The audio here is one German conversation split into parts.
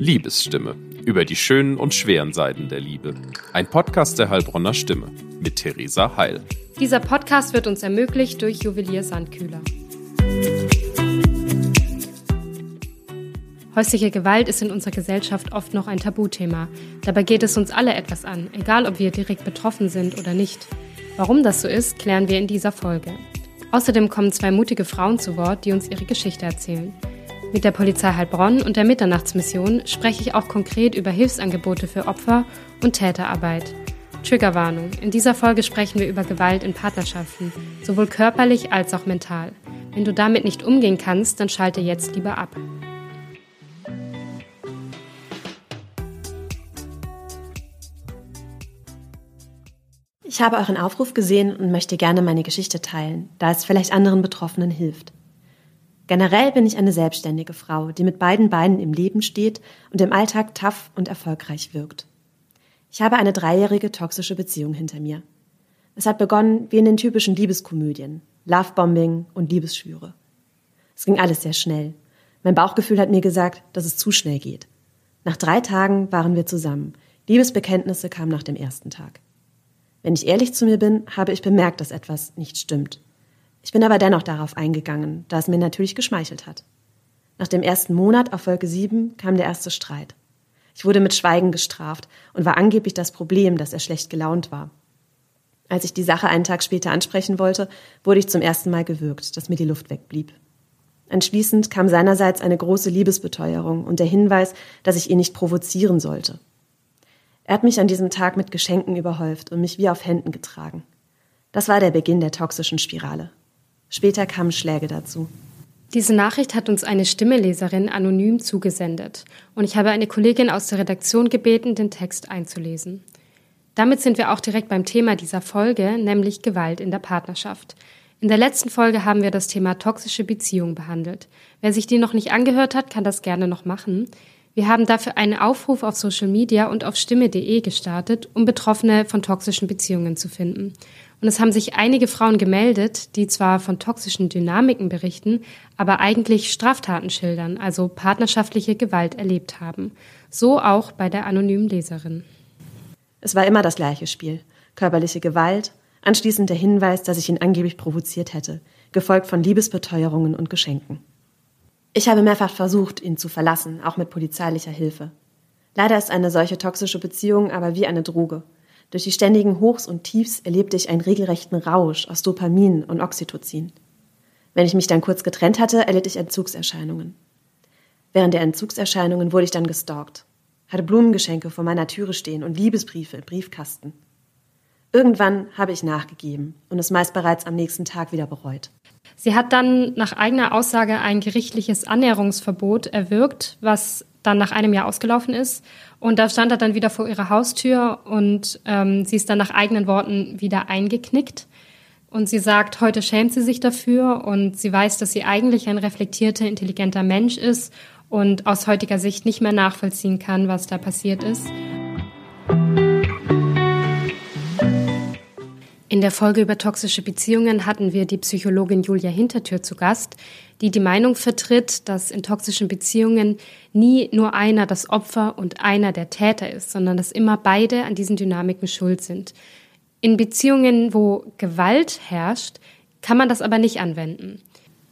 Liebesstimme. Über die schönen und schweren Seiten der Liebe. Ein Podcast der Heilbronner Stimme mit Theresa Heil. Dieser Podcast wird uns ermöglicht durch Juwelier Sandkühler. Häusliche Gewalt ist in unserer Gesellschaft oft noch ein Tabuthema. Dabei geht es uns alle etwas an, egal ob wir direkt betroffen sind oder nicht. Warum das so ist, klären wir in dieser Folge. Außerdem kommen zwei mutige Frauen zu Wort, die uns ihre Geschichte erzählen. Mit der Polizei Heilbronn und der Mitternachtsmission spreche ich auch konkret über Hilfsangebote für Opfer und Täterarbeit. Triggerwarnung. In dieser Folge sprechen wir über Gewalt in Partnerschaften, sowohl körperlich als auch mental. Wenn du damit nicht umgehen kannst, dann schalte jetzt lieber ab. Ich habe euren Aufruf gesehen und möchte gerne meine Geschichte teilen, da es vielleicht anderen Betroffenen hilft. Generell bin ich eine selbstständige Frau, die mit beiden Beinen im Leben steht und im Alltag tough und erfolgreich wirkt. Ich habe eine dreijährige toxische Beziehung hinter mir. Es hat begonnen wie in den typischen Liebeskomödien, Lovebombing und Liebesschwüre. Es ging alles sehr schnell. Mein Bauchgefühl hat mir gesagt, dass es zu schnell geht. Nach drei Tagen waren wir zusammen. Liebesbekenntnisse kamen nach dem ersten Tag. Wenn ich ehrlich zu mir bin, habe ich bemerkt, dass etwas nicht stimmt. Ich bin aber dennoch darauf eingegangen, da es mir natürlich geschmeichelt hat. Nach dem ersten Monat auf Wolke 7 kam der erste Streit. Ich wurde mit Schweigen gestraft und war angeblich das Problem, dass er schlecht gelaunt war. Als ich die Sache einen Tag später ansprechen wollte, wurde ich zum ersten Mal gewürgt, dass mir die Luft wegblieb. Anschließend kam seinerseits eine große Liebesbeteuerung und der Hinweis, dass ich ihn nicht provozieren sollte. Er hat mich an diesem Tag mit Geschenken überhäuft und mich wie auf Händen getragen. Das war der Beginn der toxischen Spirale. Später kamen Schläge dazu. Diese Nachricht hat uns eine Stimmeleserin anonym zugesendet und ich habe eine Kollegin aus der Redaktion gebeten, den Text einzulesen. Damit sind wir auch direkt beim Thema dieser Folge, nämlich Gewalt in der Partnerschaft. In der letzten Folge haben wir das Thema toxische Beziehung behandelt. Wer sich die noch nicht angehört hat, kann das gerne noch machen. Wir haben dafür einen Aufruf auf Social Media und auf stimme.de gestartet, um Betroffene von toxischen Beziehungen zu finden. Und es haben sich einige Frauen gemeldet, die zwar von toxischen Dynamiken berichten, aber eigentlich Straftaten schildern, also partnerschaftliche Gewalt erlebt haben. So auch bei der anonymen Leserin. Es war immer das gleiche Spiel. Körperliche Gewalt, anschließend der Hinweis, dass ich ihn angeblich provoziert hätte, gefolgt von Liebesbeteuerungen und Geschenken. Ich habe mehrfach versucht, ihn zu verlassen, auch mit polizeilicher Hilfe. Leider ist eine solche toxische Beziehung aber wie eine Droge. Durch die ständigen Hochs und Tiefs erlebte ich einen regelrechten Rausch aus Dopamin und Oxytocin. Wenn ich mich dann kurz getrennt hatte, erlitt ich Entzugserscheinungen. Während der Entzugserscheinungen wurde ich dann gestalkt, hatte Blumengeschenke vor meiner Türe stehen und Liebesbriefe im Briefkasten. Irgendwann habe ich nachgegeben und es meist bereits am nächsten Tag wieder bereut. Sie hat dann nach eigener Aussage ein gerichtliches Annäherungsverbot erwirkt, was dann nach einem Jahr ausgelaufen ist. Und da stand er dann wieder vor ihrer Haustür und ähm, sie ist dann nach eigenen Worten wieder eingeknickt. Und sie sagt, heute schämt sie sich dafür und sie weiß, dass sie eigentlich ein reflektierter, intelligenter Mensch ist und aus heutiger Sicht nicht mehr nachvollziehen kann, was da passiert ist. In der Folge über toxische Beziehungen hatten wir die Psychologin Julia Hintertür zu Gast, die die Meinung vertritt, dass in toxischen Beziehungen nie nur einer das Opfer und einer der Täter ist, sondern dass immer beide an diesen Dynamiken schuld sind. In Beziehungen, wo Gewalt herrscht, kann man das aber nicht anwenden.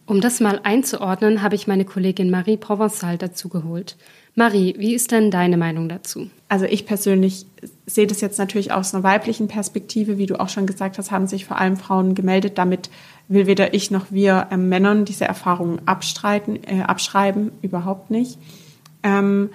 Um das mal einzuordnen, habe ich meine Kollegin Marie Provençal dazu geholt. Marie, wie ist denn deine Meinung dazu? Also ich persönlich sehe das jetzt natürlich aus einer weiblichen Perspektive. Wie du auch schon gesagt hast, haben sich vor allem Frauen gemeldet. Damit will weder ich noch wir äh, Männern diese Erfahrungen abstreiten, äh, abschreiben, überhaupt nicht. Ähm,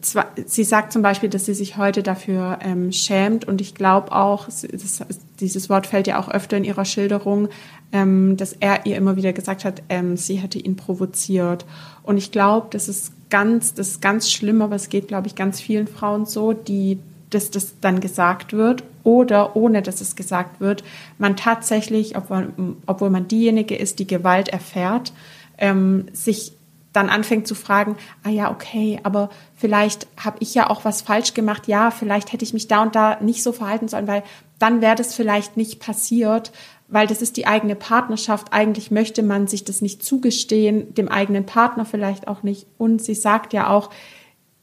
zwar, sie sagt zum Beispiel, dass sie sich heute dafür ähm, schämt und ich glaube auch, das, dieses Wort fällt ja auch öfter in ihrer Schilderung, ähm, dass er ihr immer wieder gesagt hat, ähm, sie hätte ihn provoziert. Und ich glaube, das ist ganz, das ist ganz schlimm, aber es geht, glaube ich, ganz vielen Frauen so, die dass das dann gesagt wird oder ohne dass es gesagt wird, man tatsächlich, obwohl, obwohl man diejenige ist, die Gewalt erfährt, ähm, sich dann anfängt zu fragen, ah ja, okay, aber vielleicht habe ich ja auch was falsch gemacht, ja, vielleicht hätte ich mich da und da nicht so verhalten sollen, weil dann wäre das vielleicht nicht passiert, weil das ist die eigene Partnerschaft. Eigentlich möchte man sich das nicht zugestehen, dem eigenen Partner vielleicht auch nicht. Und sie sagt ja auch,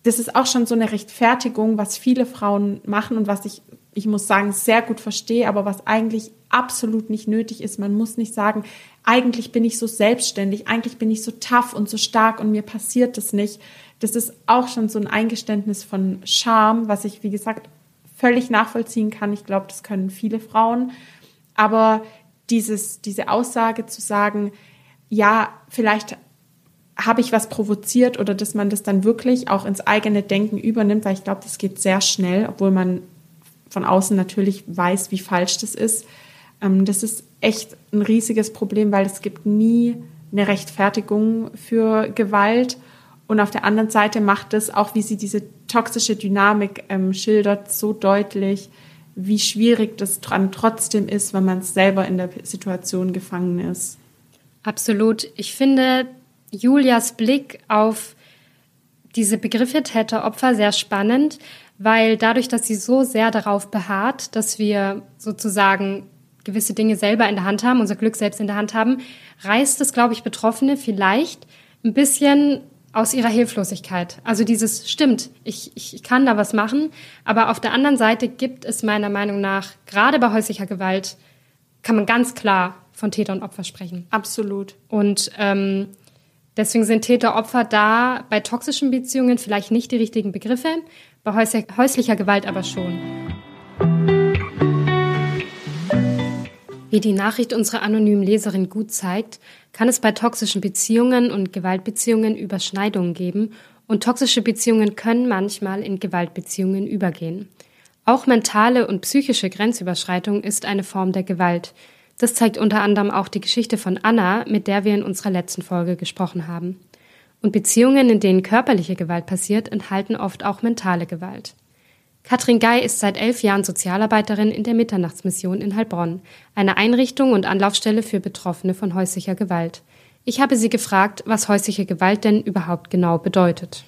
das ist auch schon so eine Rechtfertigung, was viele Frauen machen und was ich, ich muss sagen, sehr gut verstehe, aber was eigentlich absolut nicht nötig ist. Man muss nicht sagen, eigentlich bin ich so selbstständig, eigentlich bin ich so tough und so stark und mir passiert das nicht. Das ist auch schon so ein Eingeständnis von Scham, was ich, wie gesagt, völlig nachvollziehen kann. Ich glaube, das können viele Frauen. Aber dieses, diese Aussage zu sagen, ja, vielleicht habe ich was provoziert oder dass man das dann wirklich auch ins eigene Denken übernimmt, weil ich glaube, das geht sehr schnell, obwohl man von außen natürlich weiß, wie falsch das ist. Ähm, das ist echt ein riesiges Problem, weil es gibt nie eine Rechtfertigung für Gewalt. Und auf der anderen Seite macht es, auch wie sie diese toxische Dynamik ähm, schildert, so deutlich, wie schwierig das dran trotzdem ist, wenn man selber in der Situation gefangen ist. Absolut. Ich finde Julias Blick auf diese Begriffe Täter-Opfer sehr spannend, weil dadurch, dass sie so sehr darauf beharrt, dass wir sozusagen gewisse Dinge selber in der Hand haben, unser Glück selbst in der Hand haben, reißt es, glaube ich, Betroffene vielleicht ein bisschen aus ihrer Hilflosigkeit. Also dieses stimmt, ich, ich, kann da was machen, aber auf der anderen Seite gibt es meiner Meinung nach, gerade bei häuslicher Gewalt, kann man ganz klar von Täter und Opfer sprechen. Absolut. Und ähm, deswegen sind Täter Opfer da bei toxischen Beziehungen vielleicht nicht die richtigen Begriffe, bei häuslicher Gewalt aber schon. Wie die Nachricht unserer anonymen Leserin gut zeigt, kann es bei toxischen Beziehungen und Gewaltbeziehungen Überschneidungen geben und toxische Beziehungen können manchmal in Gewaltbeziehungen übergehen. Auch mentale und psychische Grenzüberschreitung ist eine Form der Gewalt. Das zeigt unter anderem auch die Geschichte von Anna, mit der wir in unserer letzten Folge gesprochen haben. Und Beziehungen, in denen körperliche Gewalt passiert, enthalten oft auch mentale Gewalt. Katrin Gei ist seit elf Jahren Sozialarbeiterin in der Mitternachtsmission in Heilbronn, eine Einrichtung und Anlaufstelle für Betroffene von häuslicher Gewalt. Ich habe sie gefragt, was häusliche Gewalt denn überhaupt genau bedeutet.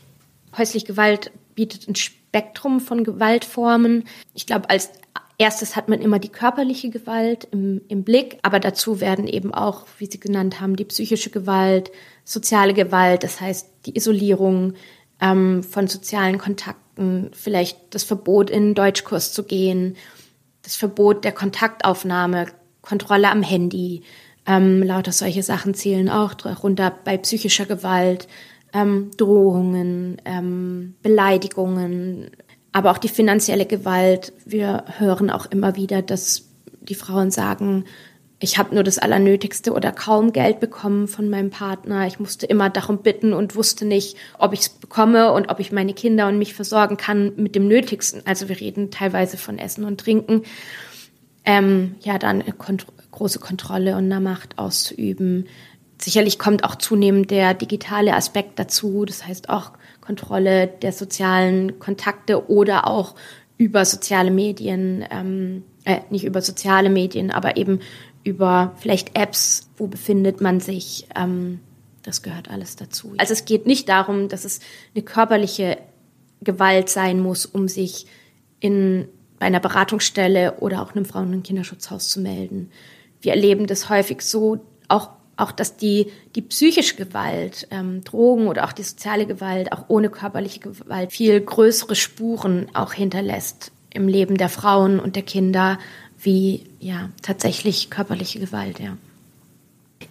Häusliche Gewalt bietet ein Spektrum von Gewaltformen. Ich glaube, als erstes hat man immer die körperliche Gewalt im, im Blick, aber dazu werden eben auch, wie Sie genannt haben, die psychische Gewalt, soziale Gewalt, das heißt die Isolierung ähm, von sozialen Kontakten Kontakten, vielleicht das Verbot, in Deutschkurs zu gehen, das Verbot der Kontaktaufnahme, Kontrolle am Handy, ähm, lauter solche Sachen zählen auch darunter bei psychischer Gewalt, ähm, Drohungen, ähm, Beleidigungen, aber auch die finanzielle Gewalt. Wir hören auch immer wieder, dass die Frauen sagen, ich habe nur das Allernötigste oder kaum Geld bekommen von meinem Partner. Ich musste immer darum bitten und wusste nicht, ob ich es bekomme und ob ich meine Kinder und mich versorgen kann mit dem Nötigsten. Also wir reden teilweise von Essen und Trinken. Ähm, ja, dann kont große Kontrolle und eine Macht auszuüben. Sicherlich kommt auch zunehmend der digitale Aspekt dazu. Das heißt auch Kontrolle der sozialen Kontakte oder auch über soziale Medien, ähm, äh, nicht über soziale Medien, aber eben über vielleicht Apps, wo befindet man sich. Ähm, das gehört alles dazu. Also es geht nicht darum, dass es eine körperliche Gewalt sein muss, um sich in bei einer Beratungsstelle oder auch einem Frauen- und Kinderschutzhaus zu melden. Wir erleben das häufig so, auch, auch dass die, die psychische Gewalt, ähm, Drogen oder auch die soziale Gewalt, auch ohne körperliche Gewalt, viel größere Spuren auch hinterlässt im Leben der Frauen und der Kinder wie ja tatsächlich körperliche Gewalt, ja.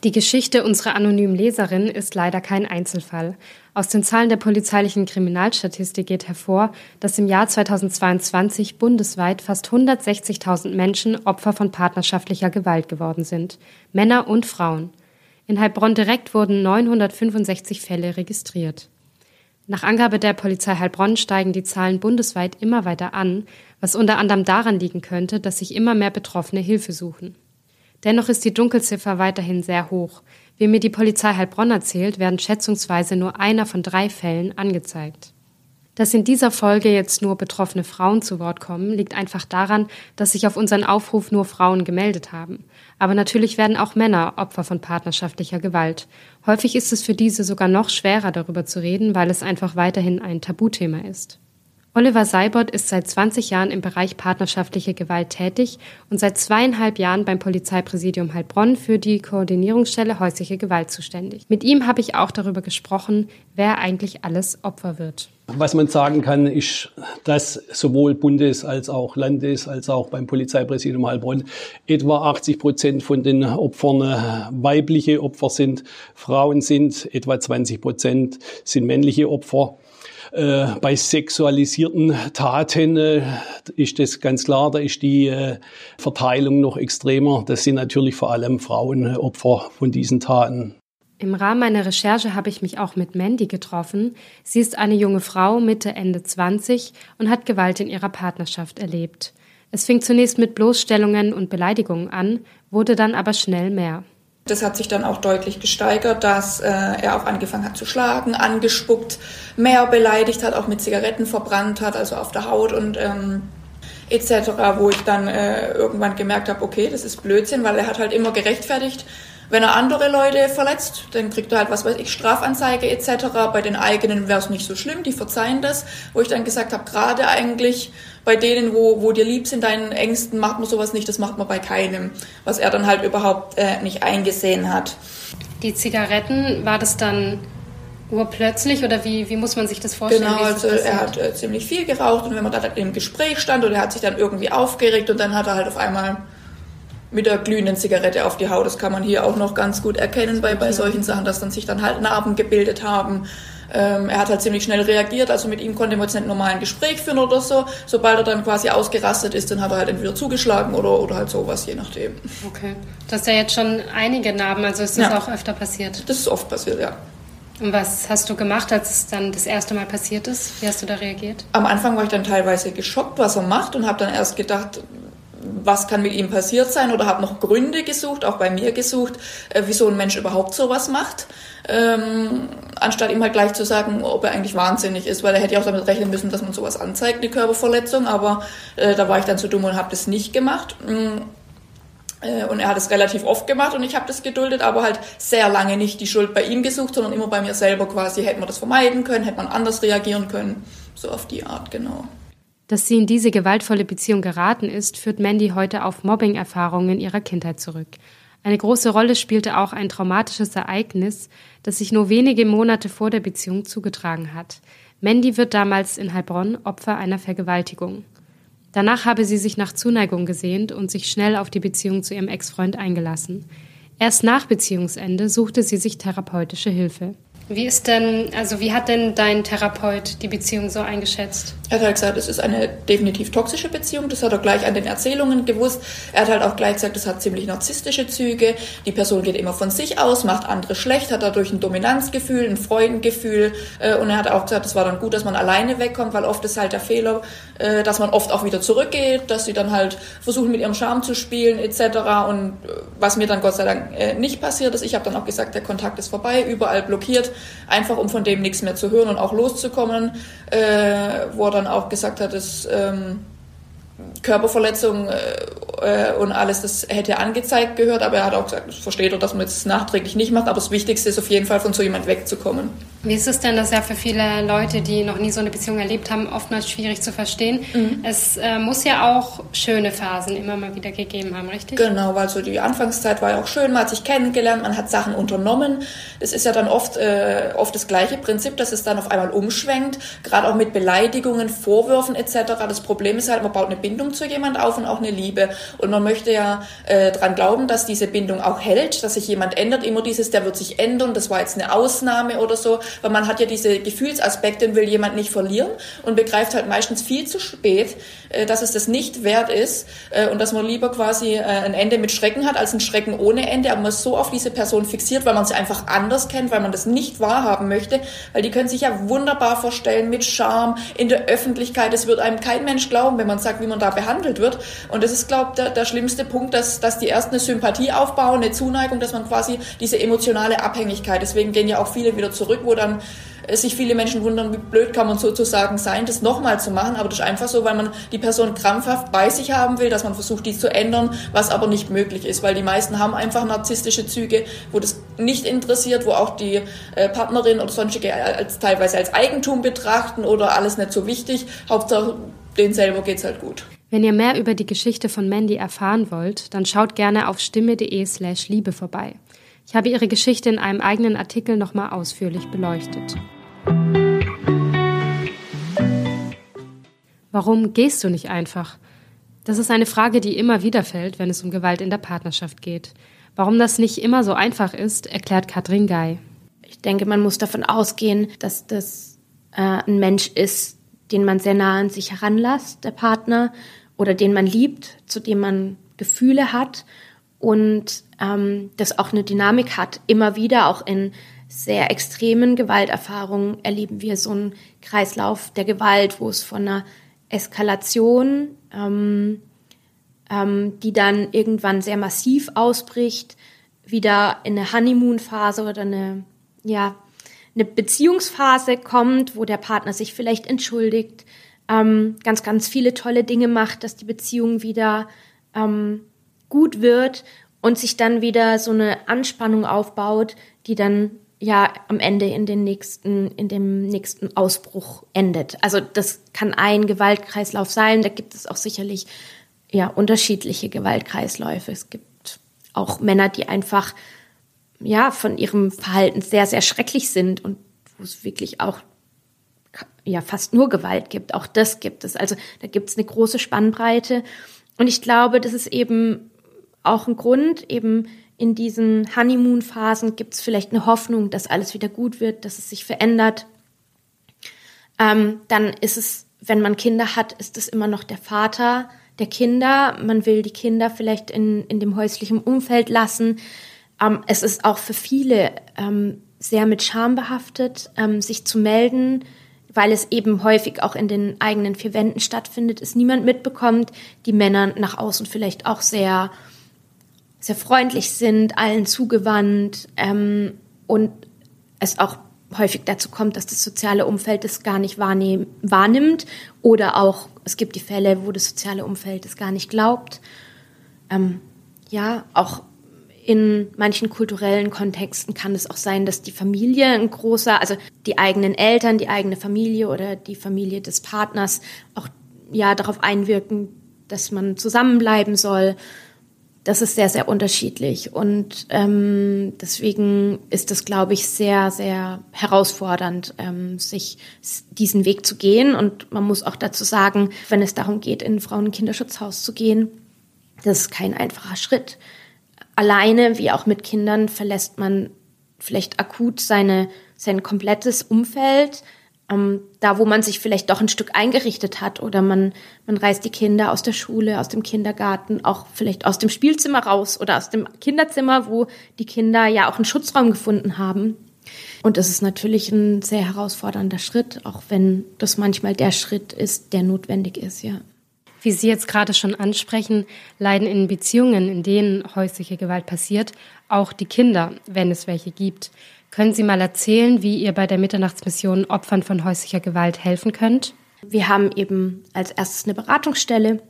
Die Geschichte unserer anonymen Leserin ist leider kein Einzelfall. Aus den Zahlen der polizeilichen Kriminalstatistik geht hervor, dass im Jahr 2022 bundesweit fast 160.000 Menschen Opfer von partnerschaftlicher Gewalt geworden sind, Männer und Frauen. In Heilbronn direkt wurden 965 Fälle registriert. Nach Angabe der Polizei Heilbronn steigen die Zahlen bundesweit immer weiter an, was unter anderem daran liegen könnte, dass sich immer mehr Betroffene Hilfe suchen. Dennoch ist die Dunkelziffer weiterhin sehr hoch. Wie mir die Polizei Heilbronn erzählt, werden schätzungsweise nur einer von drei Fällen angezeigt. Dass in dieser Folge jetzt nur betroffene Frauen zu Wort kommen, liegt einfach daran, dass sich auf unseren Aufruf nur Frauen gemeldet haben. Aber natürlich werden auch Männer Opfer von partnerschaftlicher Gewalt. Häufig ist es für diese sogar noch schwerer darüber zu reden, weil es einfach weiterhin ein Tabuthema ist. Oliver Seibert ist seit 20 Jahren im Bereich partnerschaftliche Gewalt tätig und seit zweieinhalb Jahren beim Polizeipräsidium Heilbronn für die Koordinierungsstelle häusliche Gewalt zuständig. Mit ihm habe ich auch darüber gesprochen, wer eigentlich alles Opfer wird. Was man sagen kann, ist, dass sowohl Bundes- als auch Landes- als auch beim Polizeipräsidium Heilbronn etwa 80 Prozent von den Opfern äh, weibliche Opfer sind, Frauen sind, etwa 20 Prozent sind männliche Opfer. Äh, bei sexualisierten Taten äh, ist das ganz klar, da ist die äh, Verteilung noch extremer. Das sind natürlich vor allem Frauen äh, Opfer von diesen Taten. Im Rahmen meiner Recherche habe ich mich auch mit Mandy getroffen. Sie ist eine junge Frau, Mitte, Ende 20 und hat Gewalt in ihrer Partnerschaft erlebt. Es fing zunächst mit Bloßstellungen und Beleidigungen an, wurde dann aber schnell mehr. Das hat sich dann auch deutlich gesteigert, dass äh, er auch angefangen hat zu schlagen, angespuckt, mehr beleidigt hat, auch mit Zigaretten verbrannt hat, also auf der Haut und ähm, etc., wo ich dann äh, irgendwann gemerkt habe, okay, das ist Blödsinn, weil er hat halt immer gerechtfertigt, wenn er andere Leute verletzt, dann kriegt er halt, was weiß ich, Strafanzeige etc. Bei den eigenen wäre es nicht so schlimm, die verzeihen das. Wo ich dann gesagt habe, gerade eigentlich bei denen, wo, wo dir lieb sind, deinen Ängsten, macht man sowas nicht, das macht man bei keinem. Was er dann halt überhaupt äh, nicht eingesehen hat. Die Zigaretten, war das dann urplötzlich oder wie, wie muss man sich das vorstellen? Genau, also er hat äh, ziemlich viel geraucht und wenn man da im Gespräch stand und er hat sich dann irgendwie aufgeregt und dann hat er halt auf einmal mit der glühenden Zigarette auf die Haut. Das kann man hier auch noch ganz gut erkennen bei, bei solchen Sachen, dass dann sich dann halt Narben gebildet haben. Ähm, er hat halt ziemlich schnell reagiert, also mit ihm konnte man jetzt nicht normal ein Gespräch führen oder so. Sobald er dann quasi ausgerastet ist, dann hat er halt entweder zugeschlagen oder, oder halt sowas, je nachdem. Okay. Das ist ja jetzt schon einige Narben, also ist das ja. auch öfter passiert? Das ist oft passiert, ja. Und was hast du gemacht, als es dann das erste Mal passiert ist? Wie hast du da reagiert? Am Anfang war ich dann teilweise geschockt, was er macht und habe dann erst gedacht, was kann mit ihm passiert sein oder habe noch Gründe gesucht, auch bei mir gesucht, äh, wieso ein Mensch überhaupt sowas macht, ähm, anstatt ihm halt gleich zu sagen, ob er eigentlich wahnsinnig ist, weil er hätte ja auch damit rechnen müssen, dass man sowas anzeigt, eine Körperverletzung, aber äh, da war ich dann zu dumm und habe das nicht gemacht. Äh, und er hat es relativ oft gemacht und ich habe das geduldet, aber halt sehr lange nicht die Schuld bei ihm gesucht, sondern immer bei mir selber quasi, hätte man das vermeiden können, hätte man anders reagieren können, so auf die Art, genau. Dass sie in diese gewaltvolle Beziehung geraten ist, führt Mandy heute auf Mobbing-Erfahrungen ihrer Kindheit zurück. Eine große Rolle spielte auch ein traumatisches Ereignis, das sich nur wenige Monate vor der Beziehung zugetragen hat. Mandy wird damals in Heilbronn Opfer einer Vergewaltigung. Danach habe sie sich nach Zuneigung gesehnt und sich schnell auf die Beziehung zu ihrem Ex-Freund eingelassen. Erst nach Beziehungsende suchte sie sich therapeutische Hilfe. Wie ist denn, also wie hat denn dein Therapeut die Beziehung so eingeschätzt? Er hat halt gesagt, es ist eine definitiv toxische Beziehung. Das hat er gleich an den Erzählungen gewusst. Er hat halt auch gleich gesagt, es hat ziemlich narzisstische Züge. Die Person geht immer von sich aus, macht andere schlecht, hat dadurch ein Dominanzgefühl, ein Freudengefühl. Äh, und er hat auch gesagt, es war dann gut, dass man alleine wegkommt, weil oft ist halt der Fehler, äh, dass man oft auch wieder zurückgeht, dass sie dann halt versuchen, mit ihrem Charme zu spielen etc. Und äh, was mir dann Gott sei Dank nicht passiert ist, ich habe dann auch gesagt, der Kontakt ist vorbei, überall blockiert einfach um von dem nichts mehr zu hören und auch loszukommen, äh, wo er dann auch gesagt hat, dass ähm, Körperverletzung äh, und alles, das hätte angezeigt gehört, aber er hat auch gesagt, das versteht er, dass man es nachträglich nicht macht, aber das Wichtigste ist auf jeden Fall von so jemand wegzukommen. Wie ist es denn, das ist ja für viele Leute, die noch nie so eine Beziehung erlebt haben, oftmals schwierig zu verstehen. Mhm. Es äh, muss ja auch schöne Phasen immer mal wieder gegeben haben, richtig? Genau, weil so die Anfangszeit war ja auch schön, man hat sich kennengelernt, man hat Sachen unternommen. Das ist ja dann oft, äh, oft das gleiche Prinzip, dass es dann auf einmal umschwenkt, gerade auch mit Beleidigungen, Vorwürfen etc. Das Problem ist halt, man baut eine Bindung zu jemand auf und auch eine Liebe. Und man möchte ja äh, dran glauben, dass diese Bindung auch hält, dass sich jemand ändert. Immer dieses, der wird sich ändern, das war jetzt eine Ausnahme oder so weil man hat ja diese Gefühlsaspekte und will jemand nicht verlieren und begreift halt meistens viel zu spät, äh, dass es das nicht wert ist äh, und dass man lieber quasi äh, ein Ende mit Schrecken hat als ein Schrecken ohne Ende, aber man ist so auf diese Person fixiert, weil man sie einfach anders kennt, weil man das nicht wahrhaben möchte, weil die können sich ja wunderbar vorstellen mit Charme in der Öffentlichkeit. Es wird einem kein Mensch glauben, wenn man sagt, wie man da behandelt wird. Und das ist, glaube ich, der, der schlimmste Punkt, dass, dass die erst eine Sympathie aufbauen, eine Zuneigung, dass man quasi diese emotionale Abhängigkeit, deswegen gehen ja auch viele wieder zurück, wo dann sich viele Menschen wundern, wie blöd kann man sozusagen sein, das nochmal zu machen. Aber das ist einfach so, weil man die Person krampfhaft bei sich haben will, dass man versucht, die zu ändern, was aber nicht möglich ist, weil die meisten haben einfach narzisstische Züge, wo das nicht interessiert, wo auch die äh, Partnerin oder sonstige als, teilweise als Eigentum betrachten oder alles nicht so wichtig. Hauptsache, denen selber geht's halt gut. Wenn ihr mehr über die Geschichte von Mandy erfahren wollt, dann schaut gerne auf stimme.de slash Liebe vorbei. Ich habe ihre Geschichte in einem eigenen Artikel nochmal ausführlich beleuchtet. Warum gehst du nicht einfach? Das ist eine Frage, die immer wieder fällt, wenn es um Gewalt in der Partnerschaft geht. Warum das nicht immer so einfach ist, erklärt Katrin Gei. Ich denke, man muss davon ausgehen, dass das äh, ein Mensch ist, den man sehr nah an sich heranlässt, der Partner, oder den man liebt, zu dem man Gefühle hat und ähm, das auch eine Dynamik hat. Immer wieder, auch in sehr extremen Gewalterfahrungen, erleben wir so einen Kreislauf der Gewalt, wo es von einer Eskalation, ähm, ähm, die dann irgendwann sehr massiv ausbricht, wieder in eine Honeymoon-Phase oder eine, ja, eine Beziehungsphase kommt, wo der Partner sich vielleicht entschuldigt, ähm, ganz, ganz viele tolle Dinge macht, dass die Beziehung wieder ähm, gut wird und sich dann wieder so eine Anspannung aufbaut, die dann ja am Ende in den nächsten, in dem nächsten Ausbruch endet. Also das kann ein Gewaltkreislauf sein. Da gibt es auch sicherlich ja unterschiedliche Gewaltkreisläufe. Es gibt auch Männer, die einfach ja von ihrem Verhalten sehr, sehr schrecklich sind und wo es wirklich auch ja fast nur Gewalt gibt. Auch das gibt es. Also da gibt es eine große Spannbreite. Und ich glaube, das ist eben auch ein Grund, eben in diesen Honeymoon-Phasen gibt es vielleicht eine Hoffnung, dass alles wieder gut wird, dass es sich verändert. Ähm, dann ist es, wenn man Kinder hat, ist es immer noch der Vater der Kinder. Man will die Kinder vielleicht in, in dem häuslichen Umfeld lassen. Ähm, es ist auch für viele ähm, sehr mit Scham behaftet, ähm, sich zu melden, weil es eben häufig auch in den eigenen vier Wänden stattfindet, es niemand mitbekommt, die Männer nach außen vielleicht auch sehr sehr freundlich sind, allen zugewandt ähm, und es auch häufig dazu kommt, dass das soziale Umfeld es gar nicht wahrnimmt oder auch es gibt die Fälle, wo das soziale Umfeld es gar nicht glaubt. Ähm, ja, auch in manchen kulturellen Kontexten kann es auch sein, dass die Familie ein großer, also die eigenen Eltern, die eigene Familie oder die Familie des Partners auch ja darauf einwirken, dass man zusammenbleiben soll das ist sehr, sehr unterschiedlich. Und ähm, deswegen ist es, glaube ich, sehr, sehr herausfordernd, ähm, sich diesen Weg zu gehen. Und man muss auch dazu sagen, wenn es darum geht, in ein Frauen- und Kinderschutzhaus zu gehen, das ist kein einfacher Schritt. Alleine, wie auch mit Kindern, verlässt man vielleicht akut seine, sein komplettes Umfeld, ähm, da wo man sich vielleicht doch ein Stück eingerichtet hat oder man, man reißt die Kinder aus der Schule, aus dem Kindergarten, auch vielleicht aus dem Spielzimmer raus oder aus dem Kinderzimmer, wo die Kinder ja auch einen Schutzraum gefunden haben. Und das ist natürlich ein sehr herausfordernder Schritt, auch wenn das manchmal der Schritt ist, der notwendig ist, ja. Wie Sie jetzt gerade schon ansprechen, leiden in Beziehungen, in denen häusliche Gewalt passiert, auch die Kinder, wenn es welche gibt. Können Sie mal erzählen, wie ihr bei der Mitternachtsmission Opfern von häuslicher Gewalt helfen könnt? Wir haben eben als erstes eine Beratungsstelle,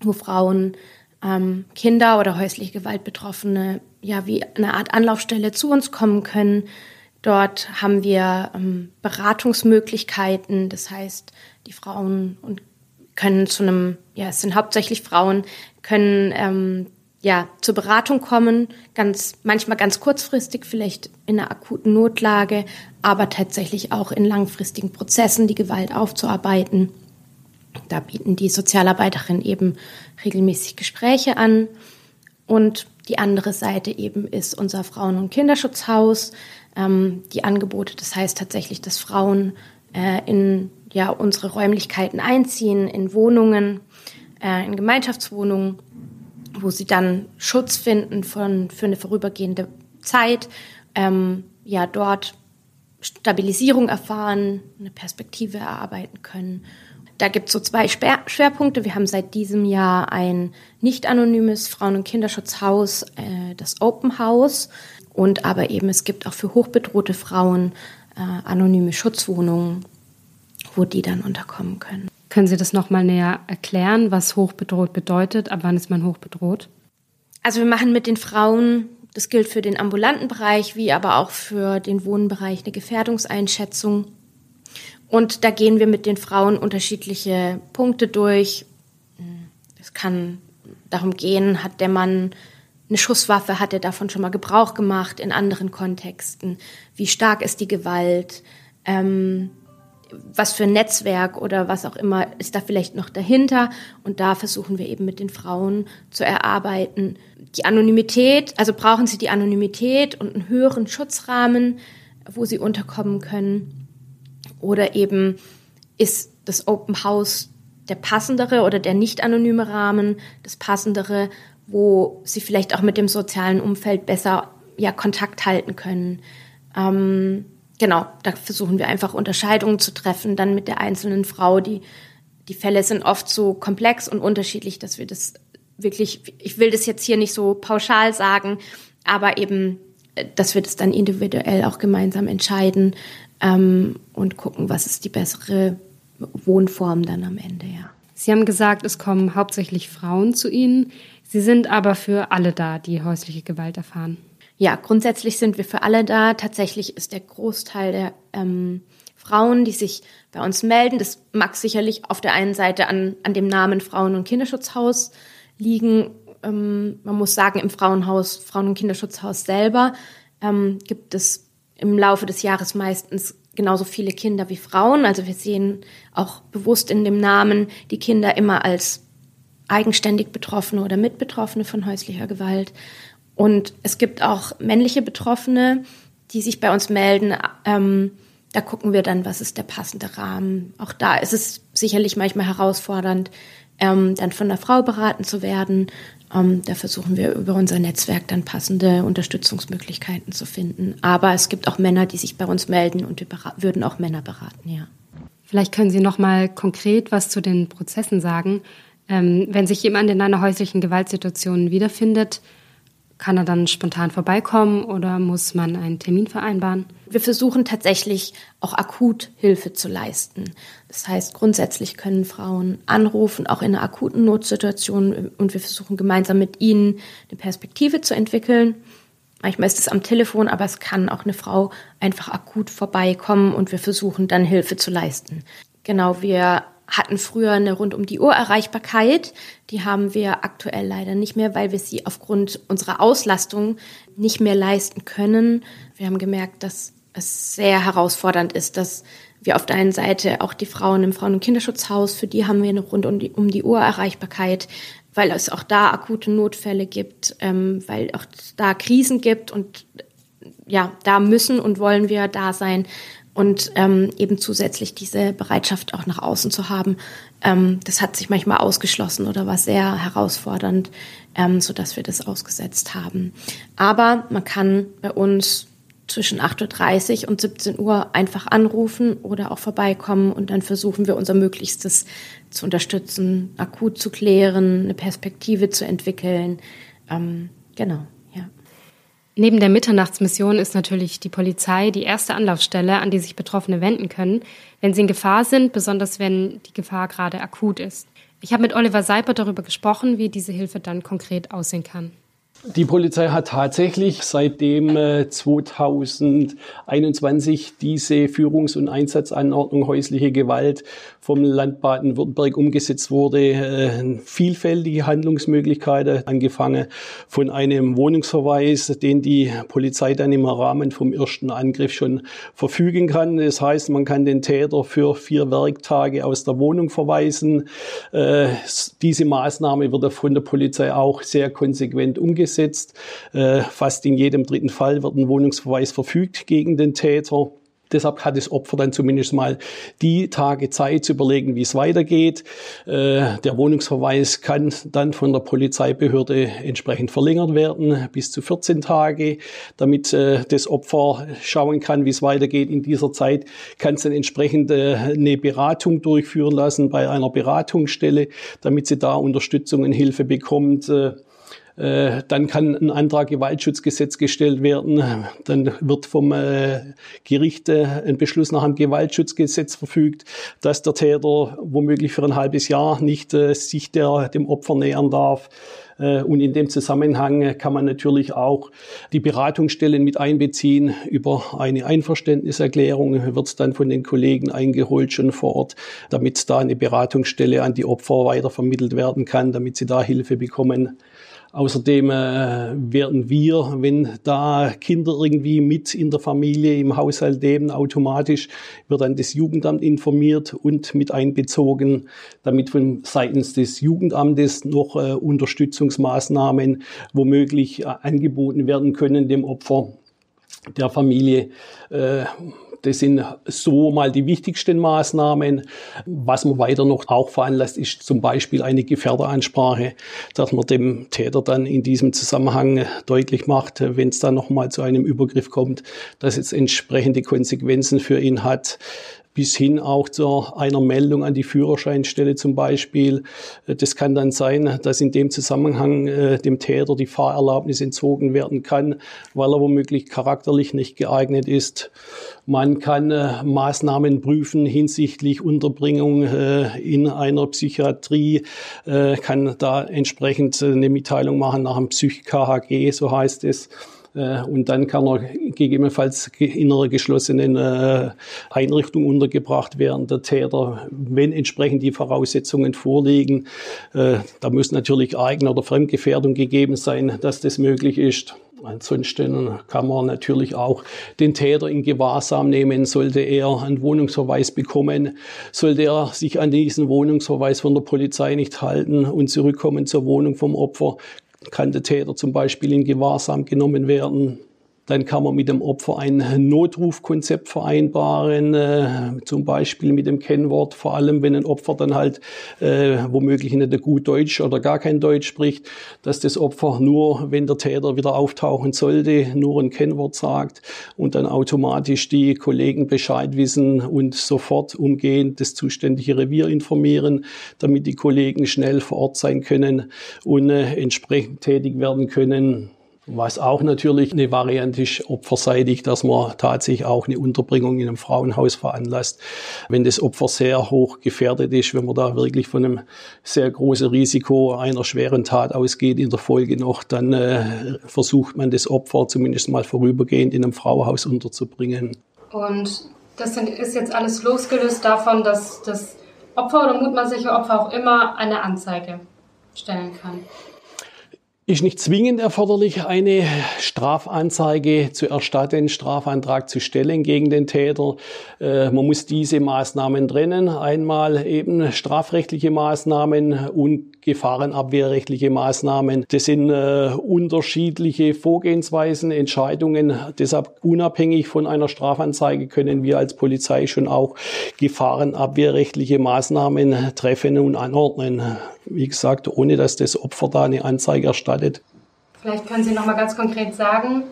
wo Frauen, ähm, Kinder oder häusliche Gewalt Betroffene ja wie eine Art Anlaufstelle zu uns kommen können. Dort haben wir ähm, Beratungsmöglichkeiten, das heißt, die Frauen und können zu einem, ja, es sind hauptsächlich Frauen, können ähm, ja, zur Beratung kommen, ganz, manchmal ganz kurzfristig, vielleicht in einer akuten Notlage, aber tatsächlich auch in langfristigen Prozessen die Gewalt aufzuarbeiten. Da bieten die Sozialarbeiterinnen eben regelmäßig Gespräche an. Und die andere Seite eben ist unser Frauen- und Kinderschutzhaus, ähm, die Angebote. Das heißt tatsächlich, dass Frauen äh, in ja, unsere Räumlichkeiten einziehen, in Wohnungen, äh, in Gemeinschaftswohnungen wo sie dann Schutz finden von, für eine vorübergehende Zeit, ähm, ja, dort Stabilisierung erfahren, eine Perspektive erarbeiten können. da gibt es so zwei Schwerpunkte. Wir haben seit diesem Jahr ein nicht anonymes Frauen- und Kinderschutzhaus, äh, das Open House. Und aber eben es gibt auch für hochbedrohte Frauen äh, anonyme Schutzwohnungen, wo die dann unterkommen können. Können Sie das nochmal näher erklären, was hochbedroht bedeutet? Ab wann ist man hochbedroht? Also wir machen mit den Frauen, das gilt für den ambulanten Bereich wie aber auch für den Wohnbereich, eine Gefährdungseinschätzung. Und da gehen wir mit den Frauen unterschiedliche Punkte durch. Es kann darum gehen, hat der Mann eine Schusswaffe, hat er davon schon mal Gebrauch gemacht in anderen Kontexten? Wie stark ist die Gewalt? Ähm, was für ein Netzwerk oder was auch immer ist da vielleicht noch dahinter. Und da versuchen wir eben mit den Frauen zu erarbeiten. Die Anonymität, also brauchen sie die Anonymität und einen höheren Schutzrahmen, wo sie unterkommen können. Oder eben ist das Open House der passendere oder der nicht anonyme Rahmen das passendere, wo sie vielleicht auch mit dem sozialen Umfeld besser ja, Kontakt halten können. Ähm, genau, da versuchen wir einfach Unterscheidungen zu treffen, dann mit der einzelnen Frau. Die, die Fälle sind oft so komplex und unterschiedlich, dass wir das wirklich, ich will das jetzt hier nicht so pauschal sagen, aber eben, dass wir das dann individuell auch gemeinsam entscheiden ähm, und gucken, was ist die bessere Wohnform dann am Ende, ja. Sie haben gesagt, es kommen hauptsächlich Frauen zu Ihnen. Sie sind aber für alle da, die häusliche Gewalt erfahren. Ja, grundsätzlich sind wir für alle da. Tatsächlich ist der Großteil der ähm, Frauen, die sich bei uns melden, das mag sicherlich auf der einen Seite an, an dem Namen Frauen- und Kinderschutzhaus liegen. Ähm, man muss sagen, im Frauenhaus, Frauen- und Kinderschutzhaus selber ähm, gibt es im Laufe des Jahres meistens genauso viele Kinder wie Frauen. Also wir sehen auch bewusst in dem Namen die Kinder immer als eigenständig Betroffene oder Mitbetroffene von häuslicher Gewalt. Und es gibt auch männliche Betroffene, die sich bei uns melden. Ähm, da gucken wir dann, was ist der passende Rahmen. Auch da ist es sicherlich manchmal herausfordernd, ähm, dann von der Frau beraten zu werden. Ähm, da versuchen wir über unser Netzwerk dann passende Unterstützungsmöglichkeiten zu finden. Aber es gibt auch Männer, die sich bei uns melden und wir würden auch Männer beraten, ja. Vielleicht können Sie noch mal konkret was zu den Prozessen sagen. Ähm, wenn sich jemand in einer häuslichen Gewaltsituation wiederfindet, kann er dann spontan vorbeikommen oder muss man einen Termin vereinbaren? Wir versuchen tatsächlich auch akut Hilfe zu leisten. Das heißt, grundsätzlich können Frauen anrufen, auch in einer akuten Notsituation, und wir versuchen gemeinsam mit ihnen eine Perspektive zu entwickeln. Manchmal ist es am Telefon, aber es kann auch eine Frau einfach akut vorbeikommen und wir versuchen dann Hilfe zu leisten. Genau, wir hatten früher eine rund um die Uhr Erreichbarkeit. Die haben wir aktuell leider nicht mehr, weil wir sie aufgrund unserer Auslastung nicht mehr leisten können. Wir haben gemerkt, dass es sehr herausfordernd ist, dass wir auf der einen Seite auch die Frauen im Frauen- und Kinderschutzhaus, für die haben wir eine rund um die, um die Uhr Erreichbarkeit, weil es auch da akute Notfälle gibt, ähm, weil auch da Krisen gibt und ja, da müssen und wollen wir da sein und ähm, eben zusätzlich diese Bereitschaft auch nach außen zu haben. Ähm, das hat sich manchmal ausgeschlossen oder war sehr herausfordernd, ähm, so dass wir das ausgesetzt haben. Aber man kann bei uns zwischen 8.30 Uhr und 17 Uhr einfach anrufen oder auch vorbeikommen und dann versuchen wir unser Möglichstes zu unterstützen, akut zu klären, eine Perspektive zu entwickeln. Ähm, genau. Neben der Mitternachtsmission ist natürlich die Polizei die erste Anlaufstelle, an die sich Betroffene wenden können, wenn sie in Gefahr sind, besonders wenn die Gefahr gerade akut ist. Ich habe mit Oliver Seipert darüber gesprochen, wie diese Hilfe dann konkret aussehen kann. Die Polizei hat tatsächlich seitdem 2021 äh, diese Führungs- und Einsatzanordnung häusliche Gewalt vom Land Baden-Württemberg umgesetzt wurde, äh, vielfältige Handlungsmöglichkeiten, angefangen von einem Wohnungsverweis, den die Polizei dann im Rahmen vom ersten Angriff schon verfügen kann. Das heißt, man kann den Täter für vier Werktage aus der Wohnung verweisen. Äh, diese Maßnahme wird von der Polizei auch sehr konsequent umgesetzt. Äh, fast in jedem dritten Fall wird ein Wohnungsverweis verfügt gegen den Täter. Deshalb hat das Opfer dann zumindest mal die Tage Zeit zu überlegen, wie es weitergeht. Äh, der Wohnungsverweis kann dann von der Polizeibehörde entsprechend verlängert werden bis zu 14 Tage, damit äh, das Opfer schauen kann, wie es weitergeht. In dieser Zeit kann es dann entsprechend äh, eine Beratung durchführen lassen bei einer Beratungsstelle, damit sie da Unterstützung und Hilfe bekommt. Äh, dann kann ein Antrag Gewaltschutzgesetz gestellt werden. Dann wird vom äh, Gericht äh, ein Beschluss nach dem Gewaltschutzgesetz verfügt, dass der Täter womöglich für ein halbes Jahr nicht sich der, dem Opfer nähern darf. Und in dem Zusammenhang kann man natürlich auch die Beratungsstellen mit einbeziehen. Über eine Einverständniserklärung wird es dann von den Kollegen eingeholt schon vor Ort, damit da eine Beratungsstelle an die Opfer weitervermittelt werden kann, damit sie da Hilfe bekommen. Außerdem äh, werden wir, wenn da Kinder irgendwie mit in der Familie im Haushalt leben, automatisch wird dann das Jugendamt informiert und mit einbezogen, damit von seitens des Jugendamtes noch äh, Unterstützungsmaßnahmen womöglich äh, angeboten werden können dem Opfer der Familie. Äh, das sind so mal die wichtigsten Maßnahmen. Was man weiter noch auch veranlasst, ist zum Beispiel eine Gefährderansprache, dass man dem Täter dann in diesem Zusammenhang deutlich macht, wenn es dann nochmal zu einem Übergriff kommt, dass es entsprechende Konsequenzen für ihn hat bis hin auch zu einer Meldung an die Führerscheinstelle zum Beispiel. Das kann dann sein, dass in dem Zusammenhang äh, dem Täter die Fahrerlaubnis entzogen werden kann, weil er womöglich charakterlich nicht geeignet ist. Man kann äh, Maßnahmen prüfen hinsichtlich Unterbringung äh, in einer Psychiatrie, kann da entsprechend eine Mitteilung machen nach dem Psych-KHG, so heißt es. Äh, und dann kann er gegebenenfalls in einer geschlossenen äh, Einrichtung untergebracht werden, der Täter, wenn entsprechend die Voraussetzungen vorliegen. Äh, da muss natürlich Eigen- oder Fremdgefährdung gegeben sein, dass das möglich ist. Ansonsten kann man natürlich auch den Täter in Gewahrsam nehmen. Sollte er einen Wohnungsverweis bekommen, sollte er sich an diesen Wohnungsverweis von der Polizei nicht halten und zurückkommen zur Wohnung vom Opfer, kann der Täter zum Beispiel in Gewahrsam genommen werden. Dann kann man mit dem Opfer ein Notrufkonzept vereinbaren, äh, zum Beispiel mit dem Kennwort, vor allem wenn ein Opfer dann halt äh, womöglich nicht gut Deutsch oder gar kein Deutsch spricht, dass das Opfer nur, wenn der Täter wieder auftauchen sollte, nur ein Kennwort sagt und dann automatisch die Kollegen Bescheid wissen und sofort umgehend das zuständige Revier informieren, damit die Kollegen schnell vor Ort sein können und äh, entsprechend tätig werden können. Was auch natürlich eine Variante ist, opferseitig, dass man tatsächlich auch eine Unterbringung in einem Frauenhaus veranlasst. Wenn das Opfer sehr hoch gefährdet ist, wenn man da wirklich von einem sehr großen Risiko einer schweren Tat ausgeht in der Folge noch, dann äh, versucht man das Opfer zumindest mal vorübergehend in einem Frauenhaus unterzubringen. Und das ist jetzt alles losgelöst davon, dass das Opfer oder mutmaßliche Opfer auch immer eine Anzeige stellen kann ist nicht zwingend erforderlich, eine Strafanzeige zu erstatten, Strafantrag zu stellen gegen den Täter. Äh, man muss diese Maßnahmen trennen. Einmal eben strafrechtliche Maßnahmen und gefahrenabwehrrechtliche Maßnahmen. Das sind äh, unterschiedliche Vorgehensweisen, Entscheidungen. Deshalb unabhängig von einer Strafanzeige können wir als Polizei schon auch gefahrenabwehrrechtliche Maßnahmen treffen und anordnen wie gesagt, ohne dass das Opfer da eine Anzeige erstattet. Vielleicht können Sie noch mal ganz konkret sagen,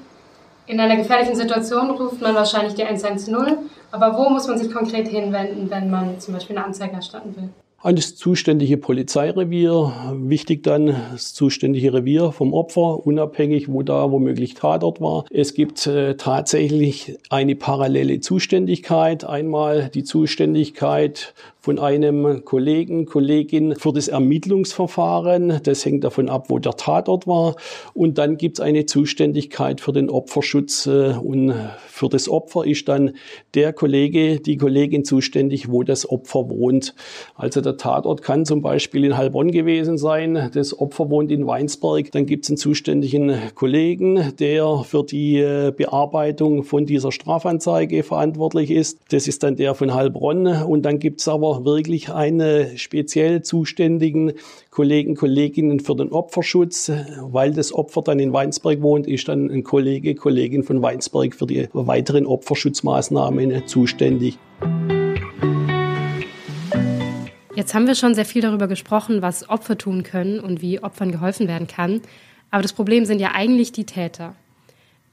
in einer gefährlichen Situation ruft man wahrscheinlich die 110, aber wo muss man sich konkret hinwenden, wenn man zum Beispiel eine Anzeige erstatten will? An das zuständige Polizeirevier. Wichtig dann das zuständige Revier vom Opfer, unabhängig, wo da womöglich Tatort war. Es gibt äh, tatsächlich eine parallele Zuständigkeit. Einmal die Zuständigkeit von einem Kollegen, Kollegin für das Ermittlungsverfahren. Das hängt davon ab, wo der Tatort war. Und dann gibt es eine Zuständigkeit für den Opferschutz. Äh, und für das Opfer ist dann der Kollege, die Kollegin zuständig, wo das Opfer wohnt. Also der Tatort kann zum Beispiel in Heilbronn gewesen sein. Das Opfer wohnt in Weinsberg. Dann gibt es einen zuständigen Kollegen, der für die äh, Bearbeitung von dieser Strafanzeige verantwortlich ist. Das ist dann der von Heilbronn. Und dann gibt es aber wirklich einen speziell zuständigen Kollegen, Kolleginnen für den Opferschutz. Weil das Opfer dann in Weinsberg wohnt, ist dann ein Kollege, Kollegin von Weinsberg für die weiteren Opferschutzmaßnahmen zuständig. Jetzt haben wir schon sehr viel darüber gesprochen, was Opfer tun können und wie Opfern geholfen werden kann. Aber das Problem sind ja eigentlich die Täter.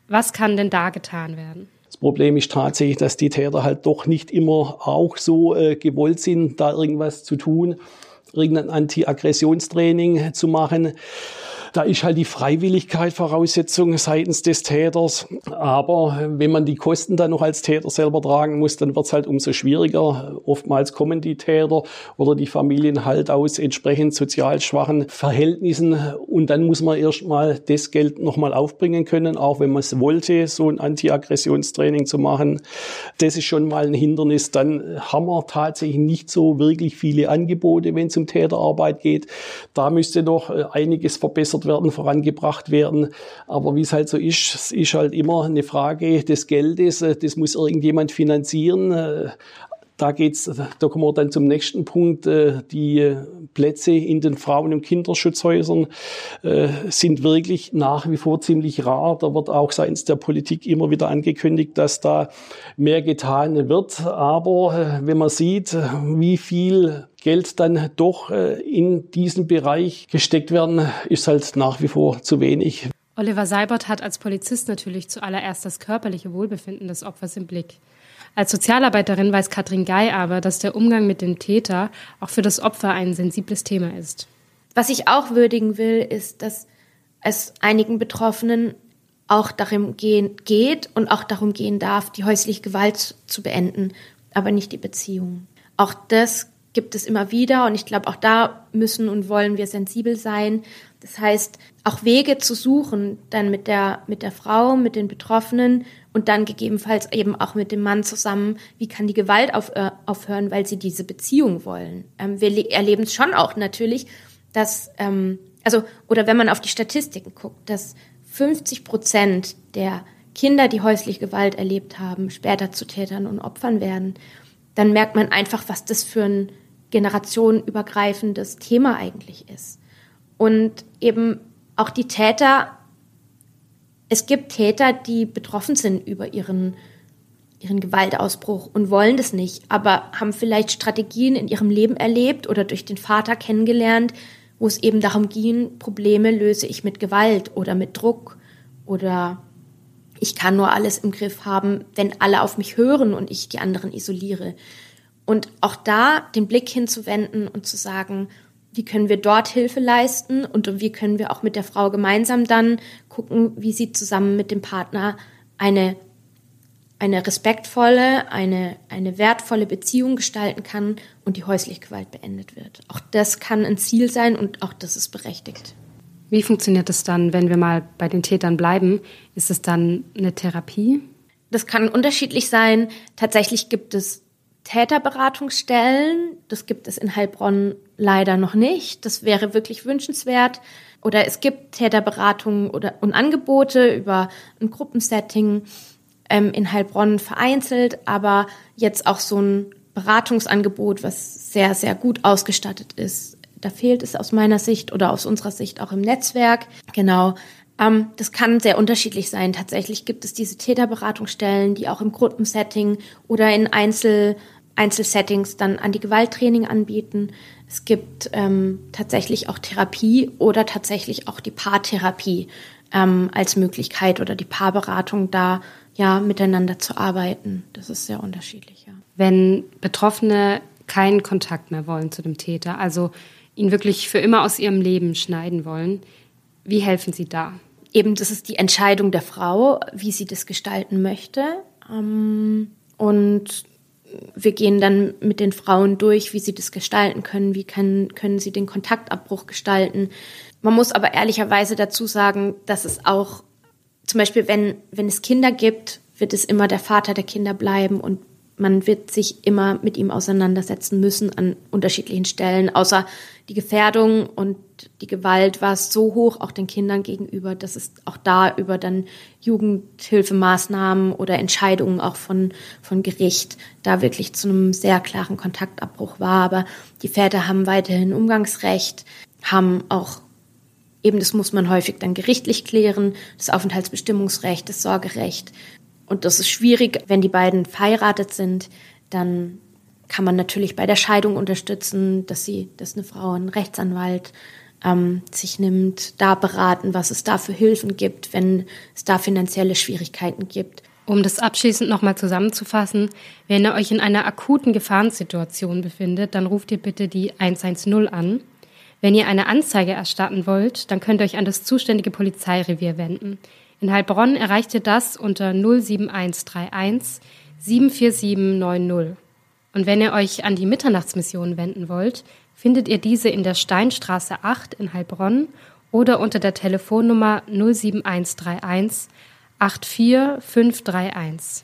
Was kann denn da getan werden? Das Problem ist tatsächlich, dass die Täter halt doch nicht immer auch so äh, gewollt sind, da irgendwas zu tun, irgendein Anti-Aggressionstraining zu machen. Da ist halt die Freiwilligkeit Voraussetzung seitens des Täters. Aber wenn man die Kosten dann noch als Täter selber tragen muss, dann wird es halt umso schwieriger. Oftmals kommen die Täter oder die Familien halt aus entsprechend sozial schwachen Verhältnissen und dann muss man erstmal das Geld nochmal aufbringen können, auch wenn man es wollte, so ein Anti-Aggressionstraining zu machen. Das ist schon mal ein Hindernis. Dann haben wir tatsächlich nicht so wirklich viele Angebote, wenn es um Täterarbeit geht. Da müsste noch äh, einiges verbessert verbessert werden, vorangebracht werden. Aber wie es halt so ist, es ist halt immer eine Frage des Geldes. Das muss irgendjemand finanzieren. Da geht's, da kommen wir dann zum nächsten Punkt. Die Plätze in den Frauen- und Kinderschutzhäusern äh, sind wirklich nach wie vor ziemlich rar. Da wird auch seitens der Politik immer wieder angekündigt, dass da mehr getan wird. Aber äh, wenn man sieht, wie viel Geld dann doch äh, in diesen Bereich gesteckt werden, ist halt nach wie vor zu wenig. Oliver Seibert hat als Polizist natürlich zuallererst das körperliche Wohlbefinden des Opfers im Blick. Als Sozialarbeiterin weiß Katrin Gei aber, dass der Umgang mit dem Täter auch für das Opfer ein sensibles Thema ist. Was ich auch würdigen will, ist, dass es einigen Betroffenen auch darum gehen, geht und auch darum gehen darf, die häusliche Gewalt zu beenden, aber nicht die Beziehung. Auch das gibt es immer wieder und ich glaube, auch da müssen und wollen wir sensibel sein. Das heißt, auch Wege zu suchen, dann mit der, mit der Frau, mit den Betroffenen und dann gegebenenfalls eben auch mit dem Mann zusammen, wie kann die Gewalt auf, äh, aufhören, weil sie diese Beziehung wollen. Ähm, wir erleben es schon auch natürlich, dass, ähm, also, oder wenn man auf die Statistiken guckt, dass 50 Prozent der Kinder, die häusliche Gewalt erlebt haben, später zu Tätern und Opfern werden, dann merkt man einfach, was das für ein generationenübergreifendes Thema eigentlich ist. Und eben auch die Täter, es gibt Täter, die betroffen sind über ihren, ihren Gewaltausbruch und wollen das nicht, aber haben vielleicht Strategien in ihrem Leben erlebt oder durch den Vater kennengelernt, wo es eben darum ging, Probleme löse ich mit Gewalt oder mit Druck oder ich kann nur alles im Griff haben, wenn alle auf mich hören und ich die anderen isoliere. Und auch da den Blick hinzuwenden und zu sagen, wie können wir dort Hilfe leisten und wie können wir auch mit der Frau gemeinsam dann gucken, wie sie zusammen mit dem Partner eine, eine respektvolle, eine, eine wertvolle Beziehung gestalten kann und die häusliche Gewalt beendet wird. Auch das kann ein Ziel sein und auch das ist berechtigt. Wie funktioniert es dann, wenn wir mal bei den Tätern bleiben? Ist es dann eine Therapie? Das kann unterschiedlich sein. Tatsächlich gibt es Täterberatungsstellen. Das gibt es in Heilbronn leider noch nicht. Das wäre wirklich wünschenswert. Oder es gibt Täterberatungen oder, und Angebote über ein Gruppensetting ähm, in Heilbronn vereinzelt, aber jetzt auch so ein Beratungsangebot, was sehr, sehr gut ausgestattet ist. Da fehlt es aus meiner Sicht oder aus unserer Sicht auch im Netzwerk. Genau. Ähm, das kann sehr unterschiedlich sein. Tatsächlich gibt es diese Täterberatungsstellen, die auch im Gruppensetting oder in Einzel Einzelsettings dann Anti-Gewalt-Training anbieten. Es gibt ähm, tatsächlich auch Therapie oder tatsächlich auch die Paartherapie ähm, als Möglichkeit oder die Paarberatung da ja miteinander zu arbeiten. Das ist sehr unterschiedlich. Ja. Wenn Betroffene keinen Kontakt mehr wollen zu dem Täter, also ihn wirklich für immer aus ihrem Leben schneiden wollen, wie helfen Sie da? Eben, das ist die Entscheidung der Frau, wie sie das gestalten möchte. Ähm, und wir gehen dann mit den Frauen durch, wie sie das gestalten können, wie können, können sie den Kontaktabbruch gestalten. Man muss aber ehrlicherweise dazu sagen, dass es auch, zum Beispiel, wenn, wenn es Kinder gibt, wird es immer der Vater der Kinder bleiben und man wird sich immer mit ihm auseinandersetzen müssen an unterschiedlichen Stellen, außer die Gefährdung und die Gewalt war so hoch, auch den Kindern gegenüber, dass es auch da über dann Jugendhilfemaßnahmen oder Entscheidungen auch von, von Gericht da wirklich zu einem sehr klaren Kontaktabbruch war. Aber die Väter haben weiterhin Umgangsrecht, haben auch eben, das muss man häufig dann gerichtlich klären, das Aufenthaltsbestimmungsrecht, das Sorgerecht. Und das ist schwierig, wenn die beiden verheiratet sind, dann kann man natürlich bei der Scheidung unterstützen, dass sie, dass eine Frau einen Rechtsanwalt ähm, sich nimmt, da beraten, was es da für Hilfen gibt, wenn es da finanzielle Schwierigkeiten gibt. Um das abschließend nochmal zusammenzufassen, wenn ihr euch in einer akuten Gefahrensituation befindet, dann ruft ihr bitte die 110 an. Wenn ihr eine Anzeige erstatten wollt, dann könnt ihr euch an das zuständige Polizeirevier wenden. In Heilbronn erreicht ihr das unter 07131 74790. Und wenn ihr euch an die Mitternachtsmission wenden wollt, findet ihr diese in der Steinstraße 8 in Heilbronn oder unter der Telefonnummer 07131 84531.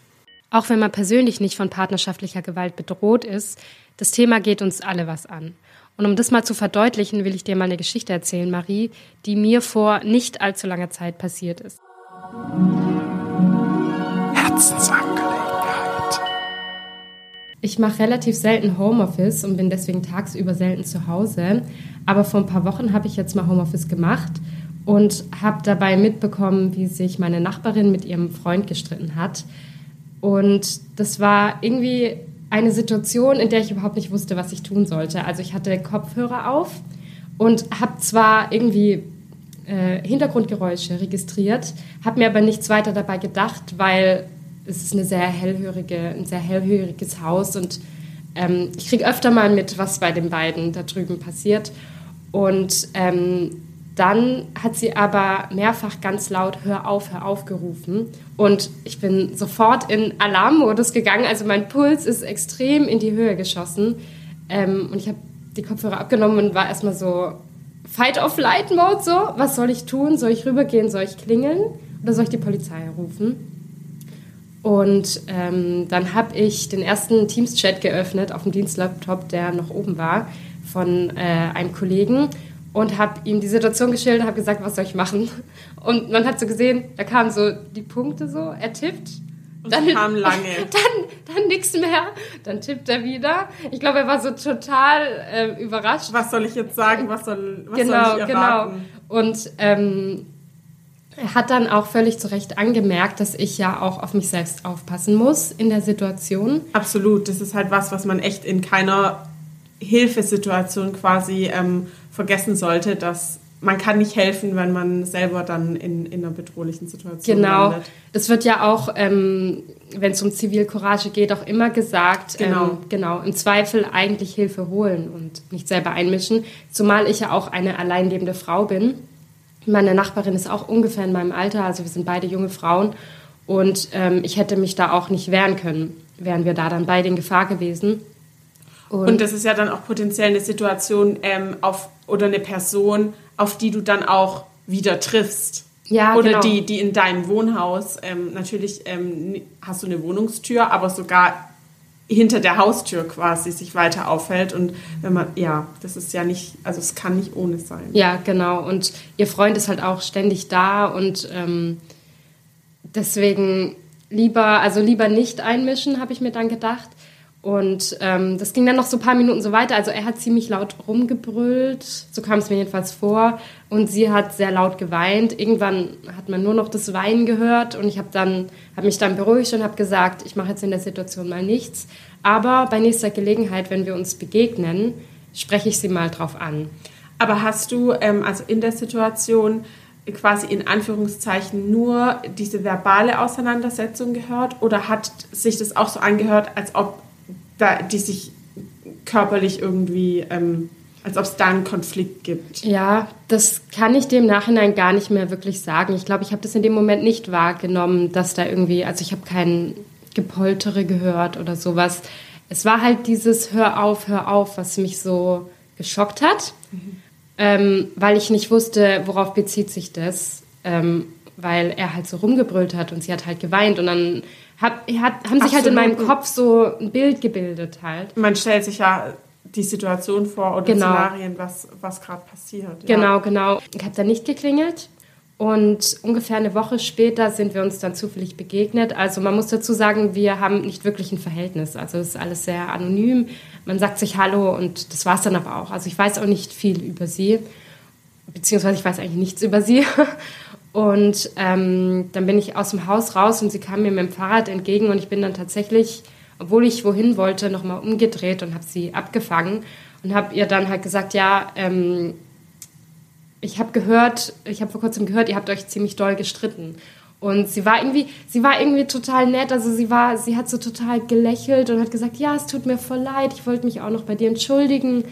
Auch wenn man persönlich nicht von partnerschaftlicher Gewalt bedroht ist, das Thema geht uns alle was an. Und um das mal zu verdeutlichen, will ich dir mal eine Geschichte erzählen, Marie, die mir vor nicht allzu langer Zeit passiert ist. Herzensangelegenheit. Ich mache relativ selten Homeoffice und bin deswegen tagsüber selten zu Hause. Aber vor ein paar Wochen habe ich jetzt mal Homeoffice gemacht und habe dabei mitbekommen, wie sich meine Nachbarin mit ihrem Freund gestritten hat. Und das war irgendwie eine Situation, in der ich überhaupt nicht wusste, was ich tun sollte. Also ich hatte Kopfhörer auf und habe zwar irgendwie äh, Hintergrundgeräusche registriert, habe mir aber nichts weiter dabei gedacht, weil es ist eine sehr hellhörige, ein sehr hellhöriges Haus und ähm, ich kriege öfter mal mit, was bei den beiden da drüben passiert. Und ähm, dann hat sie aber mehrfach ganz laut Hör auf, hör auf gerufen. Und ich bin sofort in Alarmmodus gegangen. Also mein Puls ist extrem in die Höhe geschossen. Ähm, und ich habe die Kopfhörer abgenommen und war erstmal so Fight-of-Flight-Mode. So, was soll ich tun? Soll ich rübergehen? Soll ich klingeln? Oder soll ich die Polizei rufen? Und ähm, dann habe ich den ersten Teams-Chat geöffnet auf dem Dienstlaptop, der noch oben war, von äh, einem Kollegen und habe ihm die Situation geschildert, habe gesagt, was soll ich machen? Und man hat so gesehen, da kamen so die Punkte so, er tippt. Dann kam lange. Dann, dann nichts mehr. Dann tippt er wieder. Ich glaube, er war so total äh, überrascht. Was soll ich jetzt sagen? Was soll, was genau, soll ich genau. erwarten? Und ähm, er hat dann auch völlig zu Recht angemerkt, dass ich ja auch auf mich selbst aufpassen muss in der Situation. Absolut. Das ist halt was, was man echt in keiner Hilfesituation quasi ähm, vergessen sollte, dass man kann nicht helfen, wenn man selber dann in, in einer bedrohlichen Situation Genau. landet. Das wird ja auch, ähm, wenn es um Zivilcourage geht, auch immer gesagt. Genau. Ähm, genau. Im Zweifel eigentlich Hilfe holen und nicht selber einmischen. Zumal ich ja auch eine alleinlebende Frau bin. Meine Nachbarin ist auch ungefähr in meinem Alter, also wir sind beide junge Frauen. Und ähm, ich hätte mich da auch nicht wehren können, wären wir da dann beide in Gefahr gewesen. Und das ist ja dann auch potenziell eine Situation ähm, auf, oder eine Person, auf die du dann auch wieder triffst. Ja, oder genau. die, die in deinem Wohnhaus, ähm, natürlich ähm, hast du eine Wohnungstür, aber sogar hinter der Haustür quasi sich weiter aufhält. Und wenn man, ja, das ist ja nicht, also es kann nicht ohne sein. Ja, genau. Und ihr Freund ist halt auch ständig da und ähm, deswegen lieber, also lieber nicht einmischen, habe ich mir dann gedacht. Und ähm, das ging dann noch so ein paar Minuten so weiter. Also er hat ziemlich laut rumgebrüllt, so kam es mir jedenfalls vor. Und sie hat sehr laut geweint. Irgendwann hat man nur noch das Weinen gehört und ich habe dann habe mich dann beruhigt und habe gesagt, ich mache jetzt in der Situation mal nichts. Aber bei nächster Gelegenheit, wenn wir uns begegnen, spreche ich sie mal drauf an. Aber hast du ähm, also in der Situation quasi in Anführungszeichen nur diese verbale Auseinandersetzung gehört oder hat sich das auch so angehört, als ob da, die sich körperlich irgendwie, ähm, als ob es da einen Konflikt gibt? Ja, das kann ich dem Nachhinein gar nicht mehr wirklich sagen. Ich glaube, ich habe das in dem Moment nicht wahrgenommen, dass da irgendwie, also ich habe kein Gepoltere gehört oder sowas. Es war halt dieses Hör auf, hör auf, was mich so geschockt hat, ähm, weil ich nicht wusste, worauf bezieht sich das. Ähm, weil er halt so rumgebrüllt hat und sie hat halt geweint und dann hat, hat, haben sich Absolut. halt in meinem Kopf so ein Bild gebildet halt. Man stellt sich ja die Situation vor oder genau. Szenarien, was, was gerade passiert. Ja. Genau, genau. Ich habe da nicht geklingelt und ungefähr eine Woche später sind wir uns dann zufällig begegnet. Also man muss dazu sagen, wir haben nicht wirklich ein Verhältnis. Also es ist alles sehr anonym. Man sagt sich Hallo und das war es dann aber auch. Also ich weiß auch nicht viel über sie, beziehungsweise ich weiß eigentlich nichts über sie. Und ähm, dann bin ich aus dem Haus raus und sie kam mir mit dem Fahrrad entgegen und ich bin dann tatsächlich, obwohl ich wohin wollte, nochmal umgedreht und habe sie abgefangen und habe ihr dann halt gesagt, ja, ähm, ich habe gehört, ich habe vor kurzem gehört, ihr habt euch ziemlich doll gestritten. Und sie war irgendwie, sie war irgendwie total nett. Also sie war, sie hat so total gelächelt und hat gesagt, ja, es tut mir voll leid, ich wollte mich auch noch bei dir entschuldigen.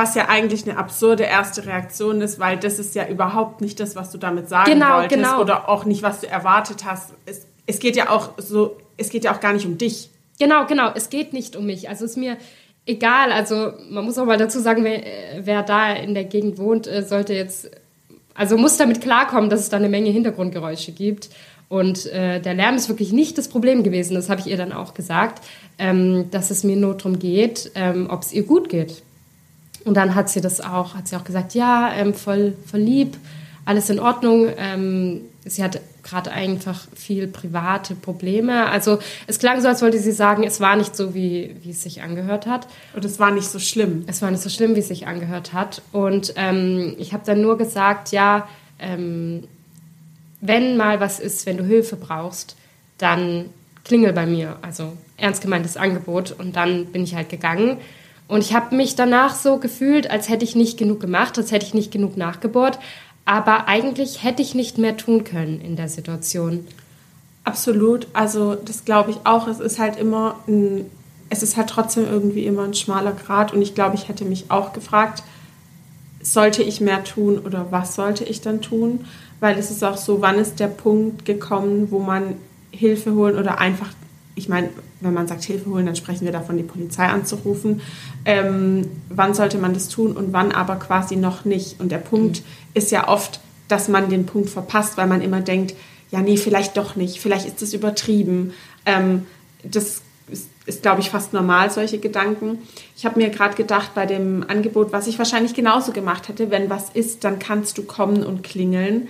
Was ja eigentlich eine absurde erste Reaktion ist, weil das ist ja überhaupt nicht das, was du damit sagen genau, wolltest genau. oder auch nicht, was du erwartet hast. Es, es geht ja auch so, es geht ja auch gar nicht um dich. Genau, genau. Es geht nicht um mich. Also es ist mir egal. Also man muss auch mal dazu sagen, wer, wer da in der Gegend wohnt, äh, sollte jetzt, also muss damit klarkommen, dass es da eine Menge Hintergrundgeräusche gibt. Und äh, der Lärm ist wirklich nicht das Problem gewesen. Das habe ich ihr dann auch gesagt, ähm, dass es mir nur darum geht, ähm, ob es ihr gut geht. Und dann hat sie das auch, hat sie auch gesagt, ja, ähm, voll, voll lieb, alles in Ordnung. Ähm, sie hat gerade einfach viel private Probleme. Also es klang so, als wollte sie sagen, es war nicht so, wie, wie es sich angehört hat. Und es war nicht so schlimm. Es war nicht so schlimm, wie es sich angehört hat. Und ähm, ich habe dann nur gesagt, ja, ähm, wenn mal was ist, wenn du Hilfe brauchst, dann klingel bei mir. Also ernst gemeintes Angebot. Und dann bin ich halt gegangen. Und ich habe mich danach so gefühlt, als hätte ich nicht genug gemacht, als hätte ich nicht genug nachgebohrt. Aber eigentlich hätte ich nicht mehr tun können in der Situation. Absolut. Also das glaube ich auch. Es ist halt immer ein, es ist halt trotzdem irgendwie immer ein schmaler Grad. Und ich glaube, ich hätte mich auch gefragt, sollte ich mehr tun oder was sollte ich dann tun? Weil es ist auch so, wann ist der Punkt gekommen, wo man Hilfe holen oder einfach, ich meine, wenn man sagt Hilfe holen, dann sprechen wir davon, die Polizei anzurufen. Ähm, wann sollte man das tun und wann aber quasi noch nicht? Und der Punkt mhm. ist ja oft, dass man den Punkt verpasst, weil man immer denkt, ja, nee, vielleicht doch nicht, vielleicht ist das übertrieben. Ähm, das ist, ist glaube ich, fast normal, solche Gedanken. Ich habe mir gerade gedacht, bei dem Angebot, was ich wahrscheinlich genauso gemacht hätte, wenn was ist, dann kannst du kommen und klingeln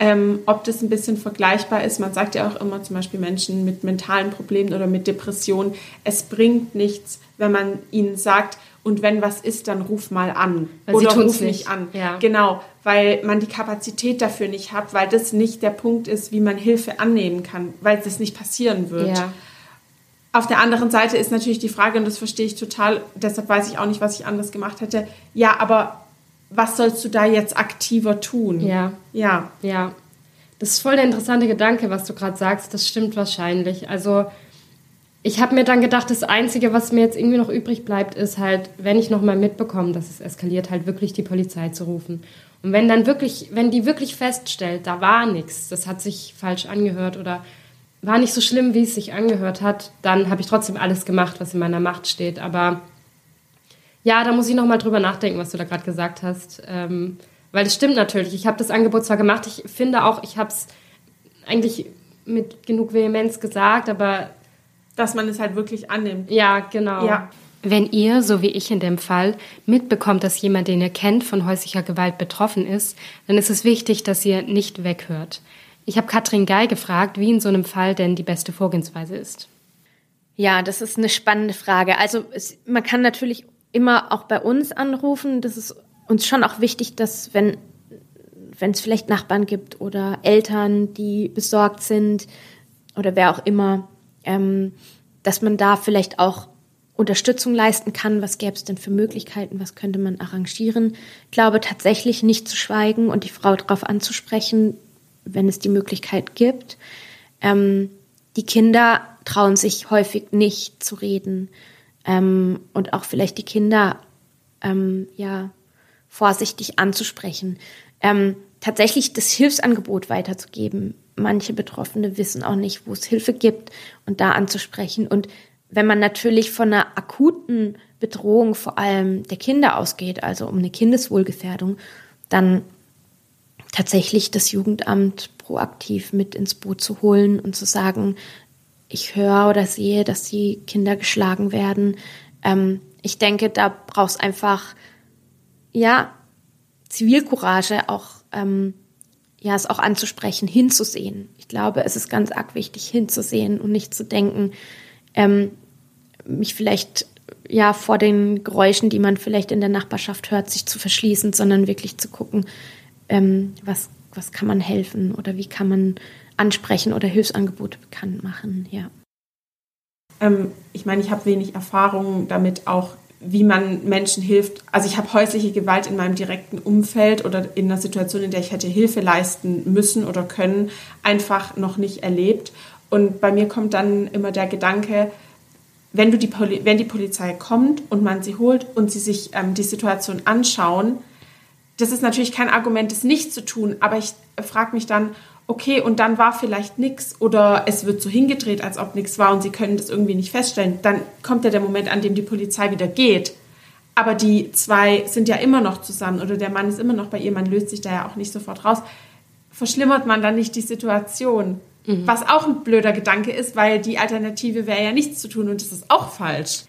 ähm, ob das ein bisschen vergleichbar ist. Man sagt ja auch immer zum Beispiel Menschen mit mentalen Problemen oder mit Depressionen, es bringt nichts, wenn man ihnen sagt, und wenn was ist, dann ruf mal an weil oder ruf mich an. Ja. Genau, weil man die Kapazität dafür nicht hat, weil das nicht der Punkt ist, wie man Hilfe annehmen kann, weil das nicht passieren wird. Ja. Auf der anderen Seite ist natürlich die Frage, und das verstehe ich total, deshalb weiß ich auch nicht, was ich anders gemacht hätte. Ja, aber was sollst du da jetzt aktiver tun? Ja. Ja. Ja. Das ist voll der interessante Gedanke, was du gerade sagst. Das stimmt wahrscheinlich. Also, ich habe mir dann gedacht, das Einzige, was mir jetzt irgendwie noch übrig bleibt, ist halt, wenn ich nochmal mitbekomme, dass es eskaliert, halt wirklich die Polizei zu rufen. Und wenn dann wirklich, wenn die wirklich feststellt, da war nichts, das hat sich falsch angehört oder war nicht so schlimm, wie es sich angehört hat, dann habe ich trotzdem alles gemacht, was in meiner Macht steht. Aber ja, da muss ich nochmal drüber nachdenken, was du da gerade gesagt hast. Ähm, weil es stimmt natürlich. Ich habe das Angebot zwar gemacht, ich finde auch, ich habe es eigentlich mit genug Vehemenz gesagt, aber. Dass man es halt wirklich annimmt. Ja, genau. Ja. Wenn ihr, so wie ich in dem Fall, mitbekommt, dass jemand, den ihr kennt, von häuslicher Gewalt betroffen ist, dann ist es wichtig, dass ihr nicht weghört. Ich habe Katrin Geil gefragt, wie in so einem Fall denn die beste Vorgehensweise ist. Ja, das ist eine spannende Frage. Also es, man kann natürlich immer auch bei uns anrufen. Das ist uns schon auch wichtig, dass wenn wenn es vielleicht Nachbarn gibt oder Eltern, die besorgt sind oder wer auch immer, ähm, dass man da vielleicht auch Unterstützung leisten kann. Was gäbe es denn für Möglichkeiten? Was könnte man arrangieren? Ich glaube tatsächlich nicht zu schweigen und die Frau darauf anzusprechen, wenn es die Möglichkeit gibt. Ähm, die Kinder trauen sich häufig nicht zu reden ähm, und auch vielleicht die Kinder ähm, ja vorsichtig anzusprechen. Ähm, tatsächlich das Hilfsangebot weiterzugeben. Manche Betroffene wissen auch nicht, wo es Hilfe gibt und da anzusprechen. Und wenn man natürlich von einer akuten Bedrohung vor allem der Kinder ausgeht, also um eine Kindeswohlgefährdung, dann tatsächlich das Jugendamt proaktiv mit ins Boot zu holen und zu sagen, ich höre oder sehe, dass die Kinder geschlagen werden. Ähm, ich denke, da brauchst einfach, ja, Zivilcourage auch, ähm, ja, es auch anzusprechen, hinzusehen. Ich glaube, es ist ganz arg wichtig, hinzusehen und nicht zu denken, ähm, mich vielleicht ja vor den Geräuschen, die man vielleicht in der Nachbarschaft hört, sich zu verschließen, sondern wirklich zu gucken, ähm, was, was kann man helfen oder wie kann man ansprechen oder Hilfsangebote bekannt machen, ja. Ähm, ich meine, ich habe wenig Erfahrung damit auch, wie man Menschen hilft. Also ich habe häusliche Gewalt in meinem direkten Umfeld oder in einer Situation, in der ich hätte Hilfe leisten müssen oder können, einfach noch nicht erlebt. Und bei mir kommt dann immer der Gedanke, wenn, du die, Poli wenn die Polizei kommt und man sie holt und sie sich ähm, die Situation anschauen, das ist natürlich kein Argument, das nicht zu tun, aber ich frage mich dann, okay, und dann war vielleicht nichts oder es wird so hingedreht, als ob nichts war und sie können das irgendwie nicht feststellen, dann kommt ja der Moment, an dem die Polizei wieder geht. Aber die zwei sind ja immer noch zusammen oder der Mann ist immer noch bei ihr, man löst sich da ja auch nicht sofort raus. Verschlimmert man dann nicht die Situation? Mhm. Was auch ein blöder Gedanke ist, weil die Alternative wäre ja nichts zu tun und das ist auch falsch.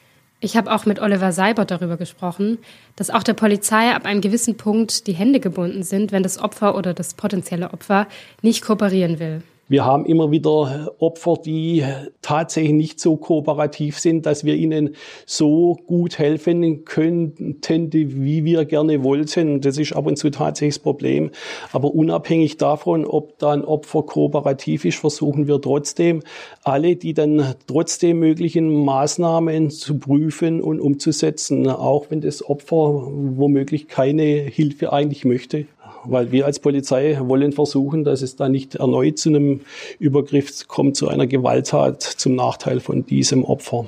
Ich habe auch mit Oliver Seibert darüber gesprochen, dass auch der Polizei ab einem gewissen Punkt die Hände gebunden sind, wenn das Opfer oder das potenzielle Opfer nicht kooperieren will. Wir haben immer wieder Opfer, die tatsächlich nicht so kooperativ sind, dass wir ihnen so gut helfen könnten, wie wir gerne wollten. Das ist ab und zu tatsächlich das Problem. Aber unabhängig davon, ob da ein Opfer kooperativ ist, versuchen wir trotzdem, alle, die dann trotzdem möglichen Maßnahmen zu prüfen und umzusetzen, auch wenn das Opfer womöglich keine Hilfe eigentlich möchte weil wir als Polizei wollen versuchen, dass es da nicht erneut zu einem Übergriff kommt, zu einer Gewalttat zum Nachteil von diesem Opfer.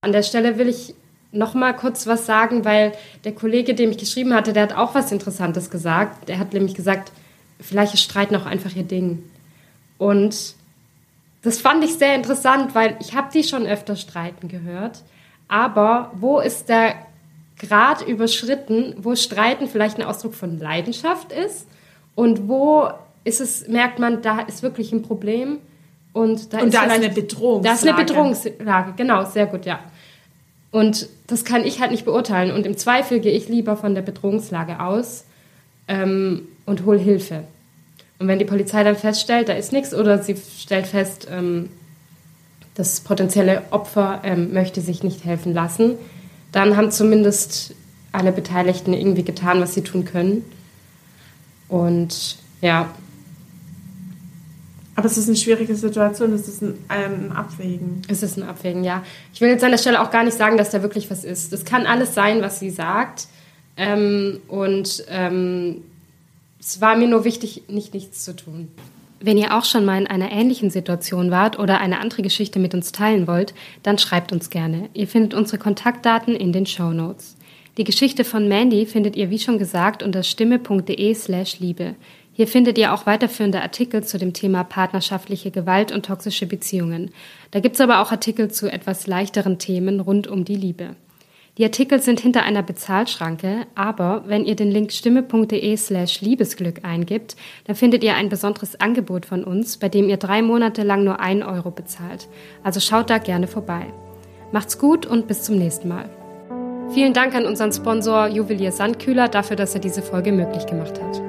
An der Stelle will ich noch mal kurz was sagen, weil der Kollege, dem ich geschrieben hatte, der hat auch was Interessantes gesagt. Der hat nämlich gesagt, vielleicht streiten auch einfach ihr Ding. Und das fand ich sehr interessant, weil ich habe die schon öfter streiten gehört. Aber wo ist der Grad überschritten, wo Streiten vielleicht ein Ausdruck von Leidenschaft ist und wo ist es, merkt man, da ist wirklich ein Problem und da, und ist, da ist eine Bedrohungslage. Da ist eine Bedrohungslage, genau, sehr gut, ja. Und das kann ich halt nicht beurteilen und im Zweifel gehe ich lieber von der Bedrohungslage aus ähm, und hole Hilfe. Und wenn die Polizei dann feststellt, da ist nichts oder sie stellt fest, ähm, das potenzielle Opfer ähm, möchte sich nicht helfen lassen, dann haben zumindest alle Beteiligten irgendwie getan, was sie tun können. Und ja. Aber es ist eine schwierige Situation, es ist ein, ein Abwägen. Es ist ein Abwägen, ja. Ich will jetzt an der Stelle auch gar nicht sagen, dass da wirklich was ist. Das kann alles sein, was sie sagt. Ähm, und ähm, es war mir nur wichtig, nicht nichts zu tun. Wenn ihr auch schon mal in einer ähnlichen Situation wart oder eine andere Geschichte mit uns teilen wollt, dann schreibt uns gerne. Ihr findet unsere Kontaktdaten in den Show Notes. Die Geschichte von Mandy findet ihr wie schon gesagt unter stimme.de slash Liebe. Hier findet ihr auch weiterführende Artikel zu dem Thema partnerschaftliche Gewalt und toxische Beziehungen. Da gibt's aber auch Artikel zu etwas leichteren Themen rund um die Liebe. Die Artikel sind hinter einer Bezahlschranke, aber wenn ihr den Link stimme.de slash Liebesglück eingibt, dann findet ihr ein besonderes Angebot von uns, bei dem ihr drei Monate lang nur ein Euro bezahlt. Also schaut da gerne vorbei. Macht's gut und bis zum nächsten Mal. Vielen Dank an unseren Sponsor Juwelier Sandkühler dafür, dass er diese Folge möglich gemacht hat.